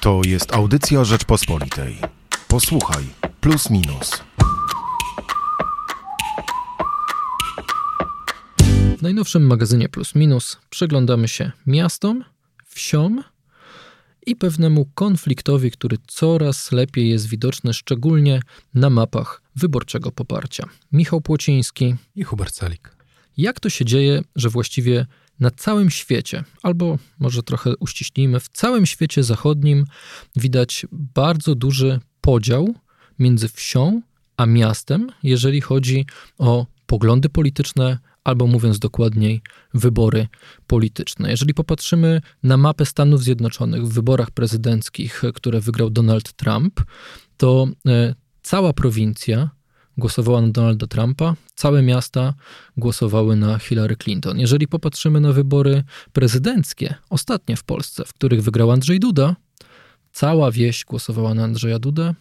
To jest audycja Rzeczpospolitej. Posłuchaj, plus minus. W najnowszym magazynie Plus Minus przyglądamy się miastom, wsiom i pewnemu konfliktowi, który coraz lepiej jest widoczny, szczególnie na mapach wyborczego poparcia. Michał Płociński i Hubert Celik. Jak to się dzieje, że właściwie na całym świecie, albo może trochę uściślimy, w całym świecie zachodnim widać bardzo duży podział między wsią a miastem, jeżeli chodzi o poglądy polityczne, albo mówiąc dokładniej, wybory polityczne. Jeżeli popatrzymy na mapę Stanów Zjednoczonych w wyborach prezydenckich, które wygrał Donald Trump, to e, cała prowincja głosowała na Donalda Trumpa, całe miasta głosowały na Hillary Clinton. Jeżeli popatrzymy na wybory prezydenckie, ostatnie w Polsce, w których wygrał Andrzej Duda, cała wieś głosowała na Andrzeja Dudę,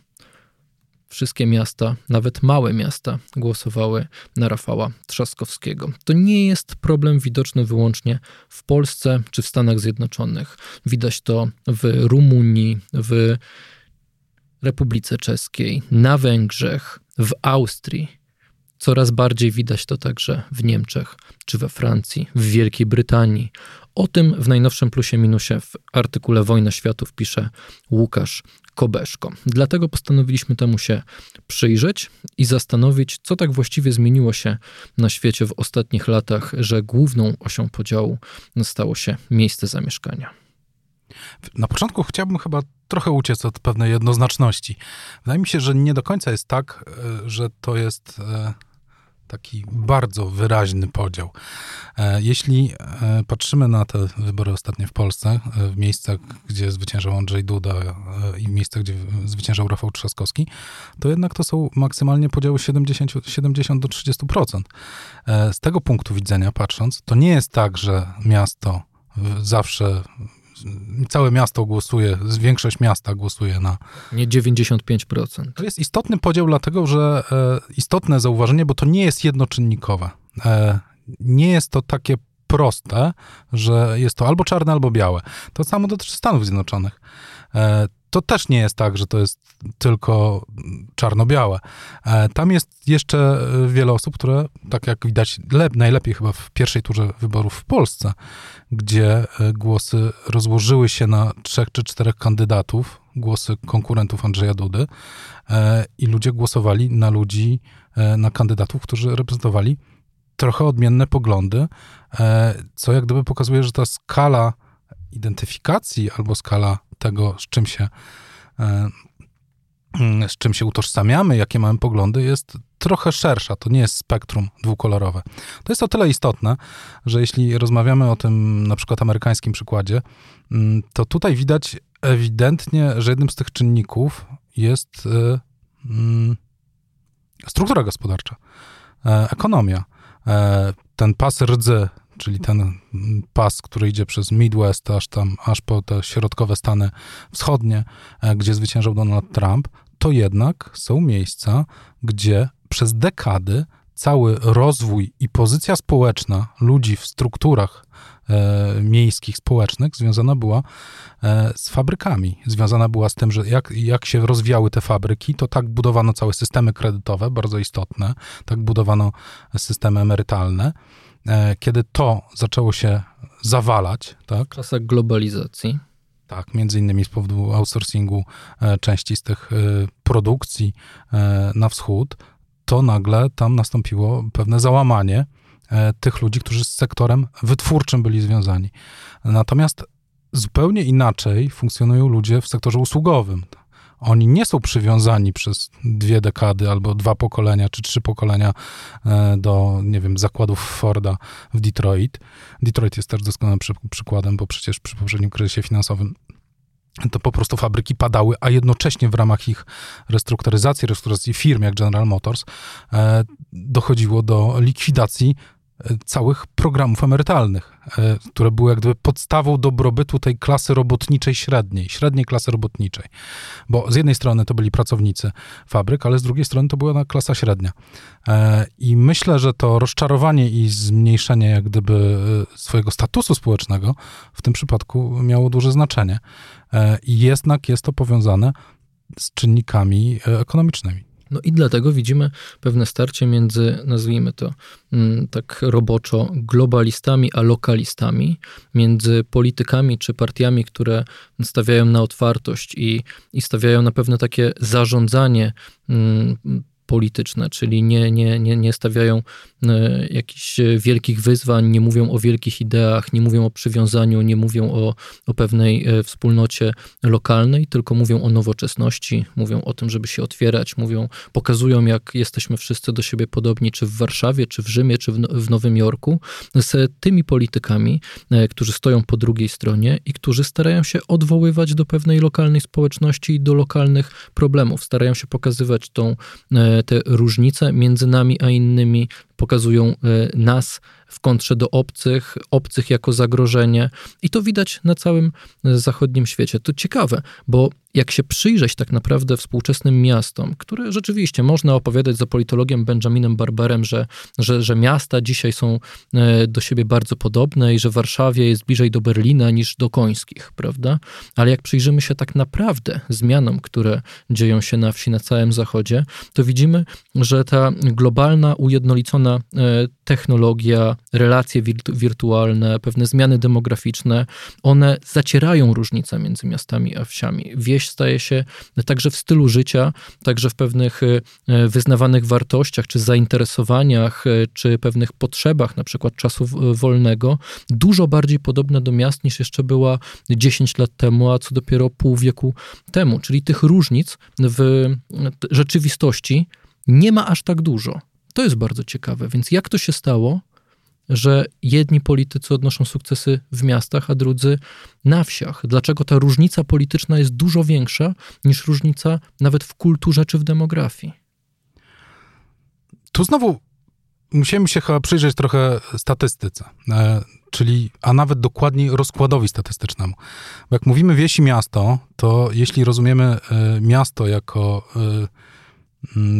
wszystkie miasta, nawet małe miasta, głosowały na Rafała Trzaskowskiego. To nie jest problem widoczny wyłącznie w Polsce czy w Stanach Zjednoczonych. Widać to w Rumunii, w Republice Czeskiej, na Węgrzech, w Austrii. Coraz bardziej widać to także w Niemczech czy we Francji, w Wielkiej Brytanii. O tym w najnowszym plusie minusie w artykule Wojna Światów pisze Łukasz Kobeszko. Dlatego postanowiliśmy temu się przyjrzeć i zastanowić, co tak właściwie zmieniło się na świecie w ostatnich latach, że główną osią podziału stało się miejsce zamieszkania. Na początku chciałbym chyba trochę uciec od pewnej jednoznaczności. Wydaje mi się, że nie do końca jest tak, e, że to jest e, taki bardzo wyraźny podział. E, jeśli patrzymy na te wybory ostatnie w Polsce, w miejscach, gdzie zwyciężał Andrzej Duda i w miejscach, gdzie zwyciężał Rafał Trzaskowski, to jednak to są maksymalnie podziały 70, 70 do 30%. Z tego punktu widzenia patrząc, to nie jest tak, że miasto zawsze całe miasto głosuje, większość miasta głosuje na. Nie 95%. To jest istotny podział, dlatego że e, istotne zauważenie, bo to nie jest jednoczynnikowe. E, nie jest to takie proste, że jest to albo czarne, albo białe. To samo dotyczy Stanów Zjednoczonych. E, to też nie jest tak, że to jest tylko czarno-białe. E, tam jest jeszcze wiele osób, które, tak jak widać, najlepiej chyba w pierwszej turze wyborów w Polsce, gdzie e, głosy rozłożyły się na trzech czy czterech kandydatów, głosy konkurentów Andrzeja Dudy, i ludzie głosowali na ludzi, na kandydatów, którzy reprezentowali trochę odmienne poglądy, co jak gdyby pokazuje, że ta skala identyfikacji albo skala tego, z czym się, e, z czym się utożsamiamy, jakie mamy poglądy, jest trochę szersza. To nie jest spektrum dwukolorowe. To jest o tyle istotne, że jeśli rozmawiamy o tym na przykład amerykańskim przykładzie, mm, to tutaj widać ewidentnie, że jednym z tych czynników jest e, mm, struktura gospodarcza, e, ekonomia. Ten pas rdzy czyli ten pas, który idzie przez Midwest, aż tam, aż po te środkowe Stany Wschodnie, e, gdzie zwyciężał Donald Trump, to jednak są miejsca, gdzie przez dekady cały rozwój i pozycja społeczna ludzi w strukturach e, miejskich, społecznych związana była e, z fabrykami. Związana była z tym, że jak, jak się rozwijały te fabryki, to tak budowano całe systemy kredytowe, bardzo istotne, tak budowano systemy emerytalne. E, kiedy to zaczęło się zawalać, tak? W czasach globalizacji. Tak, między innymi z powodu outsourcingu e, części z tych e, produkcji na wschód, to nagle tam nastąpiło pewne załamanie tych ludzi, którzy z sektorem wytwórczym byli związani. Natomiast zupełnie inaczej funkcjonują ludzie w sektorze usługowym. Oni nie są przywiązani przez dwie dekady albo dwa pokolenia czy trzy pokolenia e, do, nie wiem, zakładów Forda w Detroit. Detroit jest też doskonałym przy, przykładem, bo przecież przy poprzednim kryzysie finansowym to po prostu fabryki padały, a jednocześnie w ramach ich restrukturyzacji, restrukturyzacji firm jak General Motors e, dochodziło do likwidacji całych programów emerytalnych, e, które były jak gdyby podstawą dobrobytu tej klasy robotniczej średniej, średniej klasy robotniczej. Bo z jednej strony to byli pracownicy fabryk, ale z drugiej strony to była klasa średnia. E, I myślę, że to rozczarowanie i zmniejszenie jak gdyby swojego statusu społecznego w tym przypadku miało duże znaczenie. I jednak jest to powiązane z czynnikami ekonomicznymi. No i dlatego widzimy pewne starcie między, nazwijmy to mm, tak roboczo, globalistami a lokalistami, między politykami czy partiami, które stawiają na otwartość i, i stawiają na pewne takie zarządzanie mm, polityczne, czyli nie, nie, nie, nie stawiają e, jakichś wielkich wyzwań, nie mówią o wielkich ideach, nie mówią o przywiązaniu, nie mówią o, o pewnej e, wspólnocie lokalnej, tylko mówią o nowoczesności, mówią o tym, żeby się otwierać, mówią, pokazują, jak jesteśmy wszyscy do siebie podobni, czy w Warszawie, czy w Rzymie, czy w, w Nowym Jorku, z tymi politykami, e, którzy stoją po drugiej stronie i którzy starają się odwoływać do pewnej lokalnej społeczności i do lokalnych problemów, starają się pokazywać tą te różnice między nami a innymi, pokazują e, nas w kontrze do obcych, obcych jako zagrożenie. I to widać na całym e, zachodnim świecie. To ciekawe, bo jak się przyjrzeć tak naprawdę współczesnym miastom, które rzeczywiście można opowiadać za politologiem Benjaminem Barberem, że, że, że miasta dzisiaj są e, do siebie bardzo podobne i że Warszawie jest bliżej do Berlina niż do Końskich, prawda? Ale jak przyjrzymy się tak naprawdę zmianom, które dzieją się na wsi na całym zachodzie, to widzimy, że ta globalna, ujednolicona E, technologia, relacje wirtu wirtualne, pewne zmiany demograficzne, one zacierają różnice między miastami a wsiami. Wieś staje się także w stylu życia, także w pewnych e, wyznawanych wartościach, czy zainteresowaniach, e, czy pewnych potrzebach, na przykład czasu wolnego, dużo bardziej podobna do miast niż jeszcze była 10 lat temu, a co dopiero pół wieku temu. Czyli tych różnic w rzeczywistości nie ma aż tak dużo. To jest bardzo ciekawe. Więc jak to się stało, że jedni politycy odnoszą sukcesy w miastach, a drudzy na wsiach? Dlaczego ta różnica polityczna jest dużo większa niż różnica nawet w kulturze czy w demografii? Tu znowu musimy się chyba przyjrzeć trochę statystyce, e, czyli, a nawet dokładniej rozkładowi statystycznemu. Bo jak mówimy wieś i miasto, to jeśli rozumiemy e, miasto jako e.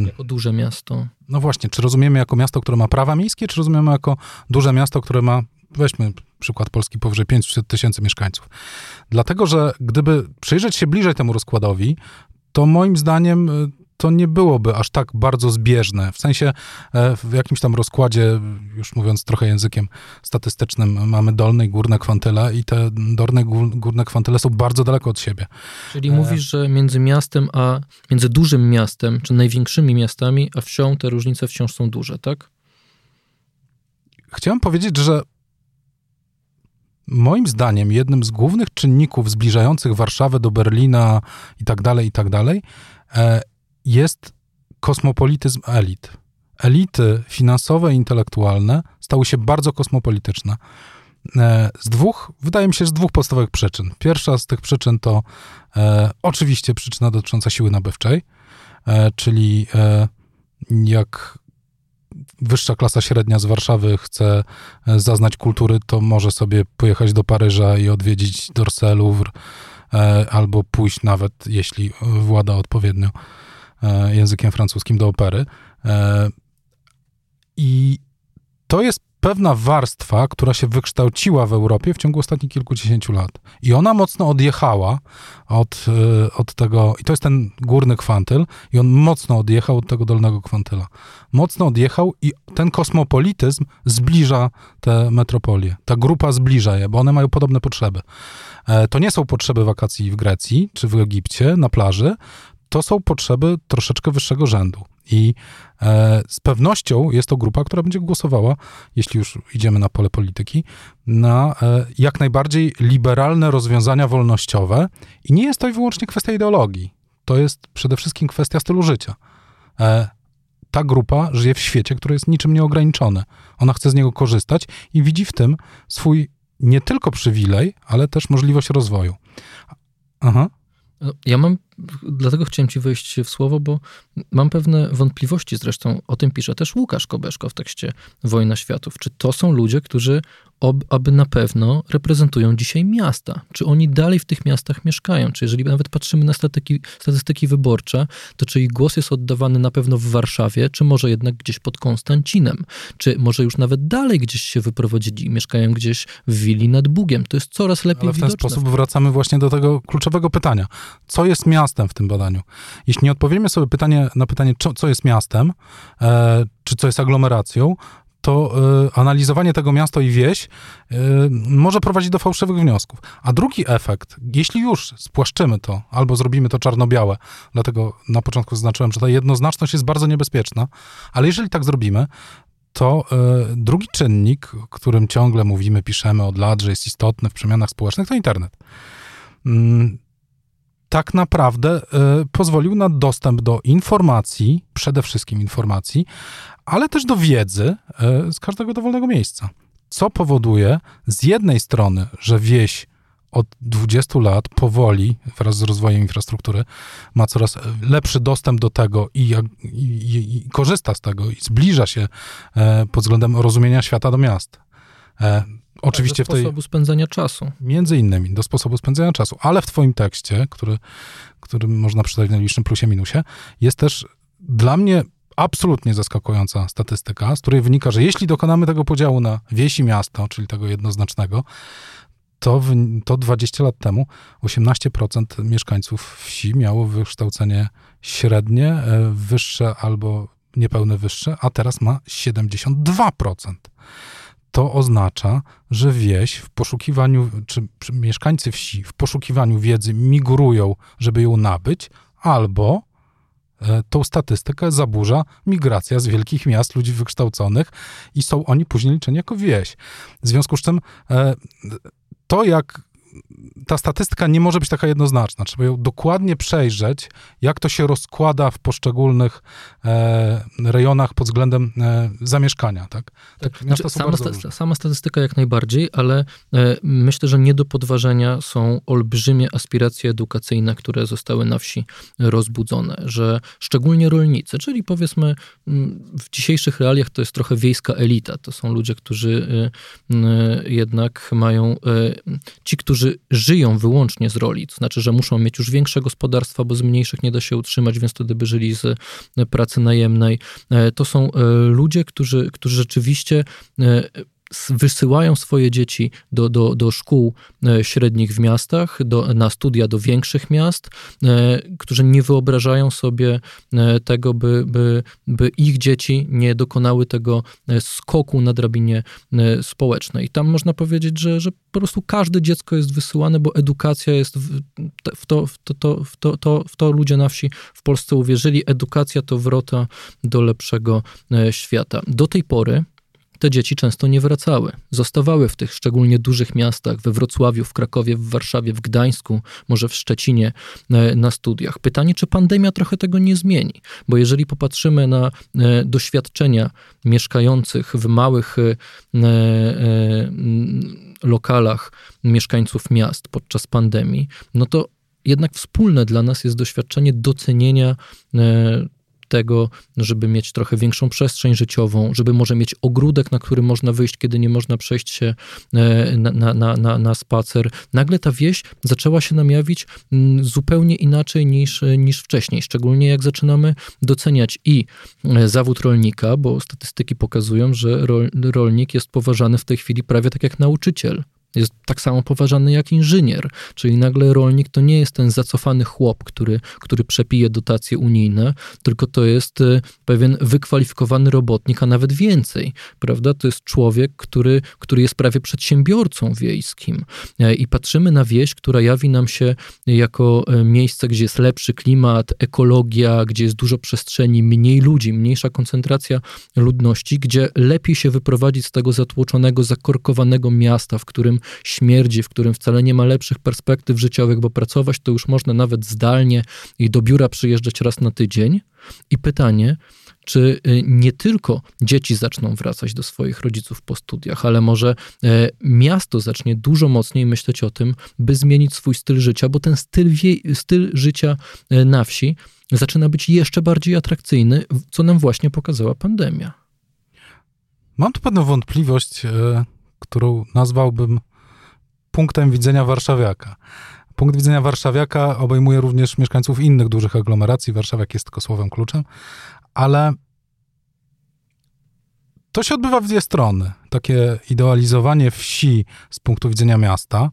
Jako duże miasto. No właśnie, czy rozumiemy jako miasto, które ma prawa miejskie, czy rozumiemy jako duże miasto, które ma, weźmy przykład Polski, powyżej 500 tysięcy mieszkańców. Dlatego, że gdyby przyjrzeć się bliżej temu rozkładowi, to moim zdaniem y, to nie byłoby aż tak bardzo zbieżne. W sensie e, w jakimś tam rozkładzie, już mówiąc trochę językiem statystycznym, mamy dolne i górne kwantyle i te dolne górne kwantyle są bardzo daleko od siebie. Czyli e... mówisz, że między miastem a między dużym miastem, czy największymi miastami, a wsią te różnice wciąż są duże, tak? Chciałem powiedzieć, że moim zdaniem jednym z głównych czynników zbliżających Warszawę do Berlina i tak dalej, i tak dalej, e, jest kosmopolityzm elit. Elity finansowe i intelektualne stały się bardzo kosmopolityczne. E, z dwóch, wydaje mi się, z dwóch podstawowych przyczyn. Pierwsza z tych przyczyn to e, oczywiście przyczyna dotycząca siły nabywczej, e, czyli e, jak wyższa klasa średnia z Warszawy chce e, zaznać kultury, to może sobie pojechać do Paryża i odwiedzić Dorsey Louvre, albo pójść nawet, jeśli włada odpowiednio językiem francuskim do opery. E, I to jest pewna warstwa, która się wykształciła w Europie w ciągu ostatnich kilkudziesięciu lat. I ona mocno odjechała od, e, od tego, i to jest ten górny kwantyl, i on mocno odjechał od tego dolnego kwantyla. Mocno odjechał i ten kosmopolityzm zbliża te metropolie. Ta grupa zbliża je, bo one mają podobne potrzeby. To nie są potrzeby wakacji w Grecji czy w Egipcie na plaży, to są potrzeby troszeczkę wyższego rzędu. I e, z pewnością jest to grupa, która będzie głosowała, jeśli już idziemy na pole polityki, na e, jak najbardziej liberalne rozwiązania wolnościowe. I nie jest to wyłącznie kwestia ideologii. To jest przede wszystkim kwestia stylu życia. E, ta grupa żyje w świecie, który jest niczym nieograniczony. Ona chce z niego korzystać i widzi w tym swój nie tylko przywilej, ale też możliwość rozwoju. Aha. Ja mam dlatego chciałem ci wejść w słowo, bo mam pewne wątpliwości, zresztą o tym pisze też Łukasz Kobeszko w tekście Wojna Światów. Czy to są ludzie, którzy ob, aby na pewno reprezentują dzisiaj miasta. Czy oni dalej w tych miastach mieszkają? Czy jeżeli nawet patrzymy na statyki, statystyki wyborcze, to czy ich głos jest oddawany na pewno w Warszawie, czy może jednak gdzieś pod Konstancinem? Czy może już nawet dalej gdzieś się wyprowadzili i mieszkają gdzieś w willi nad Bugiem? To jest coraz lepiej Ale w ten widoczne. sposób wracamy właśnie do tego kluczowego pytania. Co jest miastem w tym badaniu? Jeśli nie odpowiemy sobie pytanie, na pytanie, co, co jest miastem, e, czy co jest aglomeracją, to y, analizowanie tego miasta i wieś y, może prowadzić do fałszywych wniosków. A drugi efekt, jeśli już spłaszczymy to, albo zrobimy to czarno-białe, dlatego na początku zaznaczyłem, że ta jednoznaczność jest bardzo niebezpieczna, ale jeżeli tak zrobimy, to y, drugi czynnik, którym ciągle mówimy, piszemy od lat, że jest istotny w przemianach społecznych, to internet. Tak naprawdę pozwolił na dostęp do informacji, przede wszystkim informacji, ale też do wiedzy e, z każdego dowolnego miejsca. Co powoduje z jednej strony, że wieś od 20 lat powoli, wraz z rozwojem infrastruktury, ma coraz lepszy dostęp do tego i, i, i korzysta z tego i zbliża się e, pod względem rozumienia świata do miast. E, oczywiście do sposobu w tej, spędzania czasu. Między innymi do sposobu spędzania czasu, ale w twoim tekście, który, który można przeczytać w najbliższym plusie minusie, jest też dla mnie absolutnie zaskakująca statystyka, z której wynika, że jeśli dokonamy tego podziału na wieś i miasto, czyli tego jednoznacznego, to, w, to 20 lat temu 18% mieszkańców wsi miało wykształcenie średnie, e, wyższe albo niepełne wyższe, a teraz ma 72%. To oznacza, że wieś w poszukiwaniu, czy mieszkańcy wsi w poszukiwaniu wiedzy migrują, żeby ją nabyć, albo E, tą statystykę zaburza migracja z wielkich miast ludzi wykształconych i są oni później liczeni jako wieś. W związku z czym e, to, jak ta statystyka nie może być taka jednoznaczna. Trzeba ją dokładnie przejrzeć, jak to się rozkłada w poszczególnych e, rejonach pod względem e, zamieszkania. Tak? tak znaczy, sama, sta, sama, statystyka jak najbardziej, ale e, myślę, że nie do podważenia są olbrzymie aspiracje edukacyjne, które zostały na wsi rozbudzone, że szczególnie rolnicy, czyli powiedzmy w dzisiejszych realiach to jest trochę wiejska elita. To są ludzie, którzy e, jednak mają, e, ci, którzy żyją wyłącznie z roli, to znaczy, że muszą mieć już większe gospodarstwa, bo z mniejszych nie da się utrzymać, więc wtedy by żyli z e, pracy najemnej. E, to są e, ludzie, którzy, którzy rzeczywiście wysyłają swoje dzieci do, do, do szkół e, średnich w miastach, do, na studia do większych miast, e, którzy nie wyobrażają sobie e, tego, by, by, by ich dzieci nie dokonały tego skoku na drabinie społecznej. Tam można powiedzieć, że, że po prostu każde dziecko jest wysyłane, bo edukacja jest w, w, to, w, to, to, w, to, to, w to ludzie na wsi w Polsce uwierzyli. Edukacja to wrota do lepszego świata. Do tej pory te dzieci często nie wracały. Zostawały w tych szczególnie dużych miastach, we Wrocławiu, w Krakowie, w Warszawie, w Gdańsku, może w Szczecinie e, na studiach. Pytanie, czy pandemia trochę tego nie zmieni? Bo jeżeli popatrzymy na e, doświadczenia mieszkających w małych e, lokalach mieszkańców miast podczas pandemii, no to jednak wspólne dla nas jest doświadczenie docenienia tego, żeby mieć trochę większą przestrzeń życiową, żeby może mieć ogródek, na który można wyjść, kiedy nie można przejść się e, na, na, na, na spacer. Nagle ta wieś zaczęła się nam jawić mm, zupełnie inaczej niż, niż wcześniej, szczególnie jak zaczynamy doceniać i e, zawód rolnika, bo statystyki pokazują, że rolnik jest poważany w tej chwili prawie tak jak nauczyciel jest tak samo poważany jak inżynier, czyli nagle rolnik to nie jest ten zacofany chłop, który, który przepije dotacje unijne, tylko to jest e, pewien wykwalifikowany robotnik, a nawet więcej, prawda? To jest człowiek, który, który jest prawie przedsiębiorcą wiejskim. E, I patrzymy na wieś, która jawi nam się jako e, miejsce, gdzie jest lepszy klimat, ekologia, gdzie jest dużo przestrzeni, mniej ludzi, mniejsza koncentracja ludności, gdzie lepiej się wyprowadzić z tego zatłoczonego, zakorkowanego miasta, w którym którym śmierdzi, w którym wcale nie ma lepszych perspektyw życiowych, bo pracować to już można nawet zdalnie i do biura przyjeżdżać raz na tydzień. I pytanie, czy y, nie tylko dzieci zaczną wracać do swoich rodziców po studiach, ale może e, miasto zacznie dużo mocniej myśleć o tym, by zmienić swój styl życia, bo ten styl, styl życia e, na wsi zaczyna być jeszcze bardziej atrakcyjny, co nam właśnie pokazała pandemia. Mam tu pewną wątpliwość, e, którą nazwałbym punktem widzenia warszawiaka. Punkt widzenia warszawiaka obejmuje również mieszkańców innych dużych aglomeracji. Warszawiak jest tylko słowem kluczem, ale to się odbywa w dwie strony. Takie idealizowanie wsi z punktu widzenia miasta,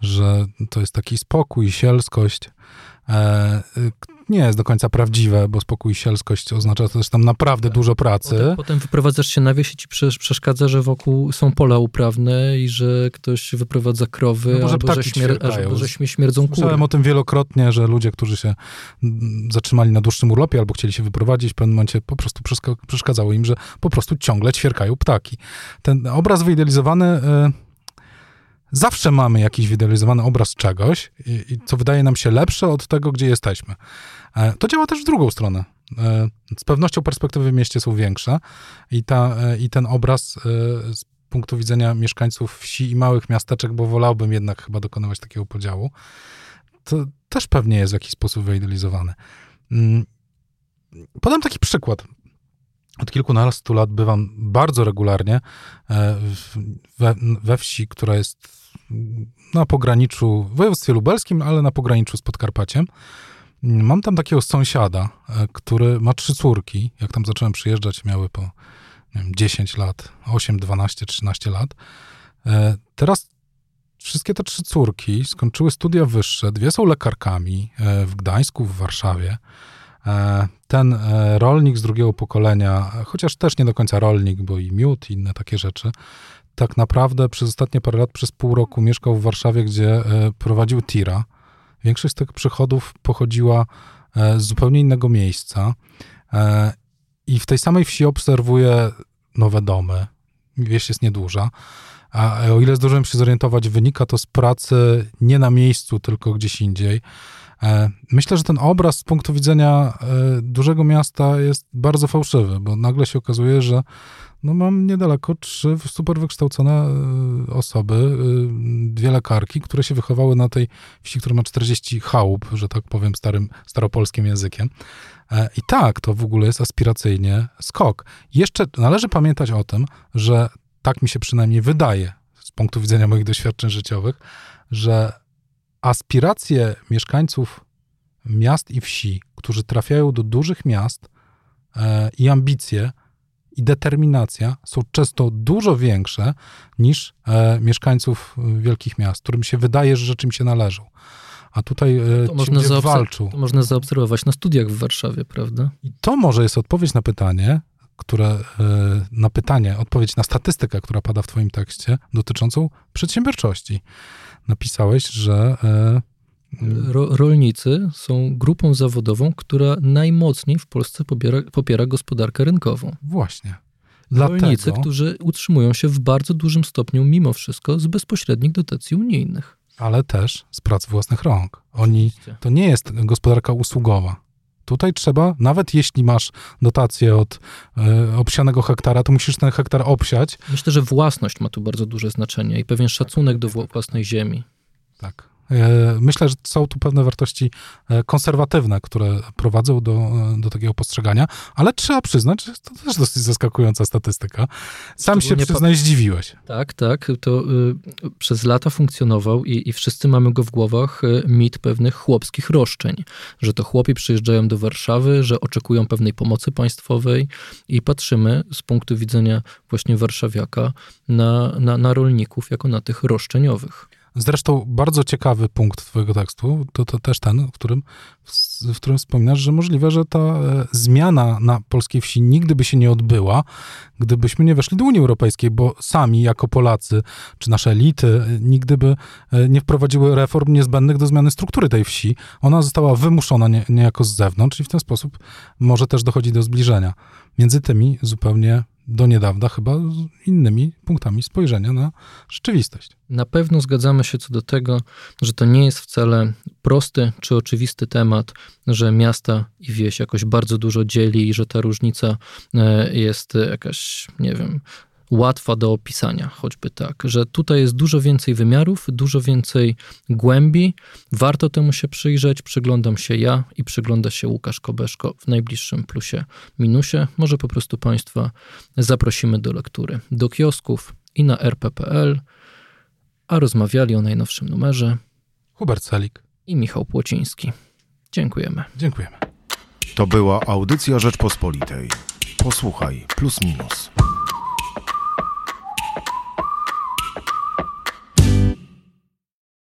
że to jest taki spokój, sielskość, e, nie jest do końca prawdziwe, bo spokój i sielskość oznacza też tam naprawdę tak. dużo pracy. Potem, potem wyprowadzasz się na wieś i ci przeszkadza, że wokół są pola uprawne i że ktoś wyprowadza krowy, no, albo, że, śmier albo że śmierdzą kury. Słyszałem o tym wielokrotnie, że ludzie, którzy się zatrzymali na dłuższym urlopie albo chcieli się wyprowadzić, w pewnym momencie po prostu przeszkadzało im, że po prostu ciągle ćwierkają ptaki. Ten obraz wyidealizowany... Y Zawsze mamy jakiś wyidealizowany obraz czegoś, i, i co wydaje nam się lepsze od tego, gdzie jesteśmy. E, to działa też w drugą stronę. E, z pewnością perspektywy w mieście są większe i, ta, e, i ten obraz z punktu widzenia mieszkańców wsi i małych miasteczek, bo wolałbym jednak chyba dokonywać takiego podziału, to też pewnie jest w jakiś sposób wyidealizowany. Mm, podam taki przykład. Od kilkunastu lat bywam bardzo regularnie we, we wsi, która jest na pograniczu, w województwie lubelskim, ale na pograniczu z Podkarpaciem. Mam tam takiego sąsiada, e, który ma trzy córki. Jak tam zacząłem przyjeżdżać, miały po nie wiem, 10 lat, 8, 12, 13 lat. E, teraz wszystkie te trzy córki skończyły studia wyższe. Dwie są lekarkami e, w Gdańsku, w Warszawie. Ten rolnik z drugiego pokolenia, chociaż też nie do końca rolnik, bo i miód, i inne takie rzeczy, tak naprawdę przez ostatnie parę lat, przez pół roku mieszkał w Warszawie, gdzie e, prowadził tira. Większość z tych przychodów pochodziła e, z zupełnie innego miejsca. E, I w tej samej wsi obserwuję nowe domy. Wieś jest nieduża. A o ile zdążyłem się zorientować, wynika to z pracy nie na miejscu, tylko gdzieś indziej. Myślę, że ten obraz z punktu widzenia dużego miasta jest bardzo fałszywy, bo nagle się okazuje, że no mam niedaleko trzy super wykształcone e, osoby, e, dwie lekarki, które się wychowały na tej wsi, która ma 40 chałup, że tak powiem starym, staropolskim językiem. E, I tak, to w ogóle jest aspiracyjnie skok. Jeszcze należy pamiętać o tym, że tak mi się przynajmniej wydaje, z punktu widzenia moich doświadczeń życiowych, że aspiracje mieszkańców miast i wsi, którzy trafiają do dużych miast i ambicje, i determinacja są często dużo większe niż e, mieszkańców wielkich miast, którym się wydaje, że rzeczy im się należą. A tutaj e, to ci walczą. To można zaobserwować na studiach w Warszawie, prawda? I to może jest odpowiedź na pytanie, które, na pytanie, odpowiedź na statystykę, która pada w twoim tekście dotyczącą przedsiębiorczości. Napisałeś, że e, Ro, rolnicy są grupą zawodową, która najmocniej w Polsce pobiera, popiera gospodarkę rynkową. Właśnie. Dlatego... Rolnicy, którzy utrzymują się w bardzo dużym stopniu, mimo wszystko, z bezpośrednich dotacji unijnych. Ale też z prac własnych rąk. Oni, to nie jest gospodarka usługowa. Tutaj trzeba, nawet jeśli masz dotację od y, obsianego hektara, to musisz ten hektar obsiać. Myślę, że własność ma tu bardzo duże znaczenie i pewien szacunek do własnej ziemi. Tak. E, myślę, że są tu pewne wartości e, konserwatywne, które prowadzą do, do takiego postrzegania, ale trzeba przyznać, że to też dosyć zaskakująca statystyka. Sam się przyznaj, zdziwiłeś. Tak, tak. To y, przez lata funkcjonował i, i wszyscy mamy go w głowach y, mit pewnych chłopskich roszczeń, że to chłopi przyjeżdżają do Warszawy, że oczekują pewnej pomocy państwowej i patrzymy z punktu widzenia właśnie warszawiaka na, na, na rolników jako na tych roszczeniowych. Zresztą bardzo ciekawy punkt twojego tekstu, to, to też ten, w którym, w którym wspominasz, że możliwe, że ta e, zmiana na polskiej wsi nigdy by się nie odbyła, gdybyśmy nie weszli do Unii Europejskiej, bo sami jako Polacy, czy nasze elity, e, nigdy by e, nie wprowadziły reform niezbędnych do zmiany struktury tej wsi. Ona została wymuszona nie, niejako z zewnątrz i w ten sposób może też dochodzi do zbliżenia między tymi zupełnie do niedawna chyba z innymi punktami spojrzenia na rzeczywistość. Na pewno zgadzamy się co do tego, że to nie jest wcale prosty czy oczywisty temat, że miasta i wieś jakoś bardzo dużo dzieli i że ta różnica e, jest jakaś, nie wiem, łatwa do opisania, choćby tak, że tutaj jest dużo więcej wymiarów, dużo więcej głębi. Warto temu się przyjrzeć. Przyglądam się ja i przygląda się Łukasz Kobeszko w najbliższym plusie minusie. Może po prostu Państwa zaprosimy do lektury do kiosków i na rp.pl, a rozmawiali o najnowszym numerze Hubert Salik. i Michał Płociński. Dziękujemy. Dziękujemy. To była audycja Rzeczpospolitej. Posłuchaj, plus minus.